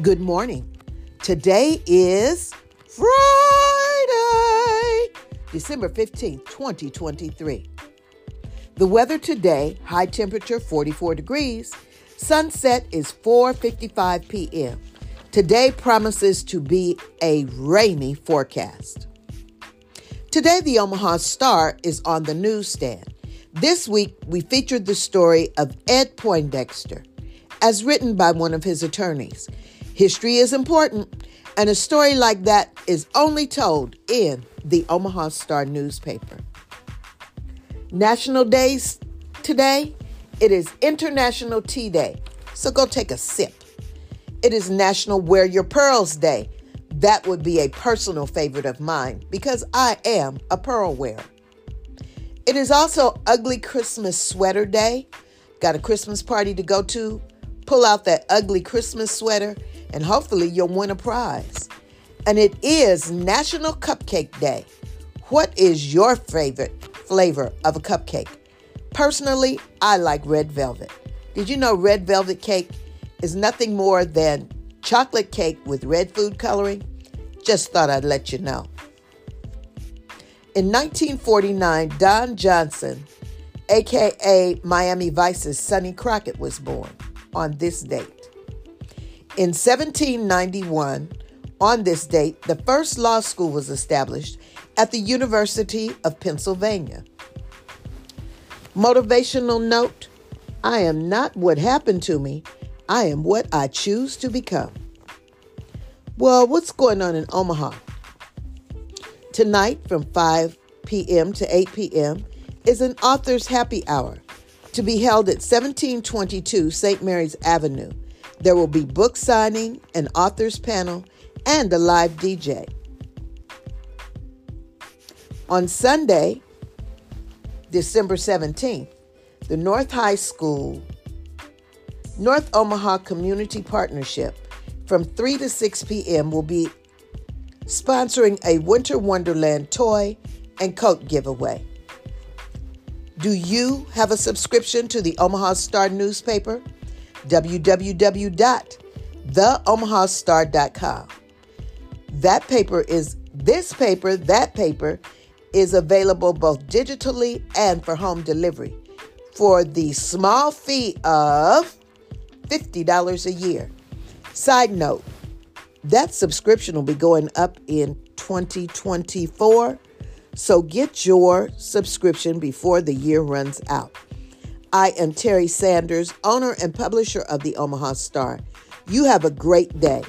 Good morning. Today is Friday, December 15th, 2023. The weather today, high temperature 44 degrees. Sunset is 4:55 p.m. Today promises to be a rainy forecast. Today the Omaha Star is on the newsstand. This week we featured the story of Ed Poindexter as written by one of his attorneys. History is important, and a story like that is only told in the Omaha Star newspaper. National Days today, it is International Tea Day, so go take a sip. It is National Wear Your Pearls Day. That would be a personal favorite of mine because I am a pearl wearer. It is also Ugly Christmas Sweater Day. Got a Christmas party to go to? Pull out that ugly Christmas sweater and hopefully you'll win a prize. And it is National Cupcake Day. What is your favorite flavor of a cupcake? Personally, I like red velvet. Did you know red velvet cake is nothing more than chocolate cake with red food coloring? Just thought I'd let you know. In 1949, Don Johnson, aka Miami Vice's Sonny Crockett, was born on this date. In 1791, on this date, the first law school was established at the University of Pennsylvania. Motivational note I am not what happened to me, I am what I choose to become. Well, what's going on in Omaha? Tonight from 5 p.m. to 8 p.m. is an author's happy hour to be held at 1722 St. Mary's Avenue there will be book signing, an author's panel, and a live DJ. On Sunday, December 17th, the North High School North Omaha Community Partnership from 3 to 6 p.m. will be sponsoring a Winter Wonderland toy and coat giveaway. Do you have a subscription to the Omaha Star newspaper? www.theomahastar.com. That paper is this paper, that paper is available both digitally and for home delivery for the small fee of $50 a year. Side note, that subscription will be going up in 2024, so get your subscription before the year runs out. I am Terri Sanders, owner and publisher of the Omaha Star. You have a great day.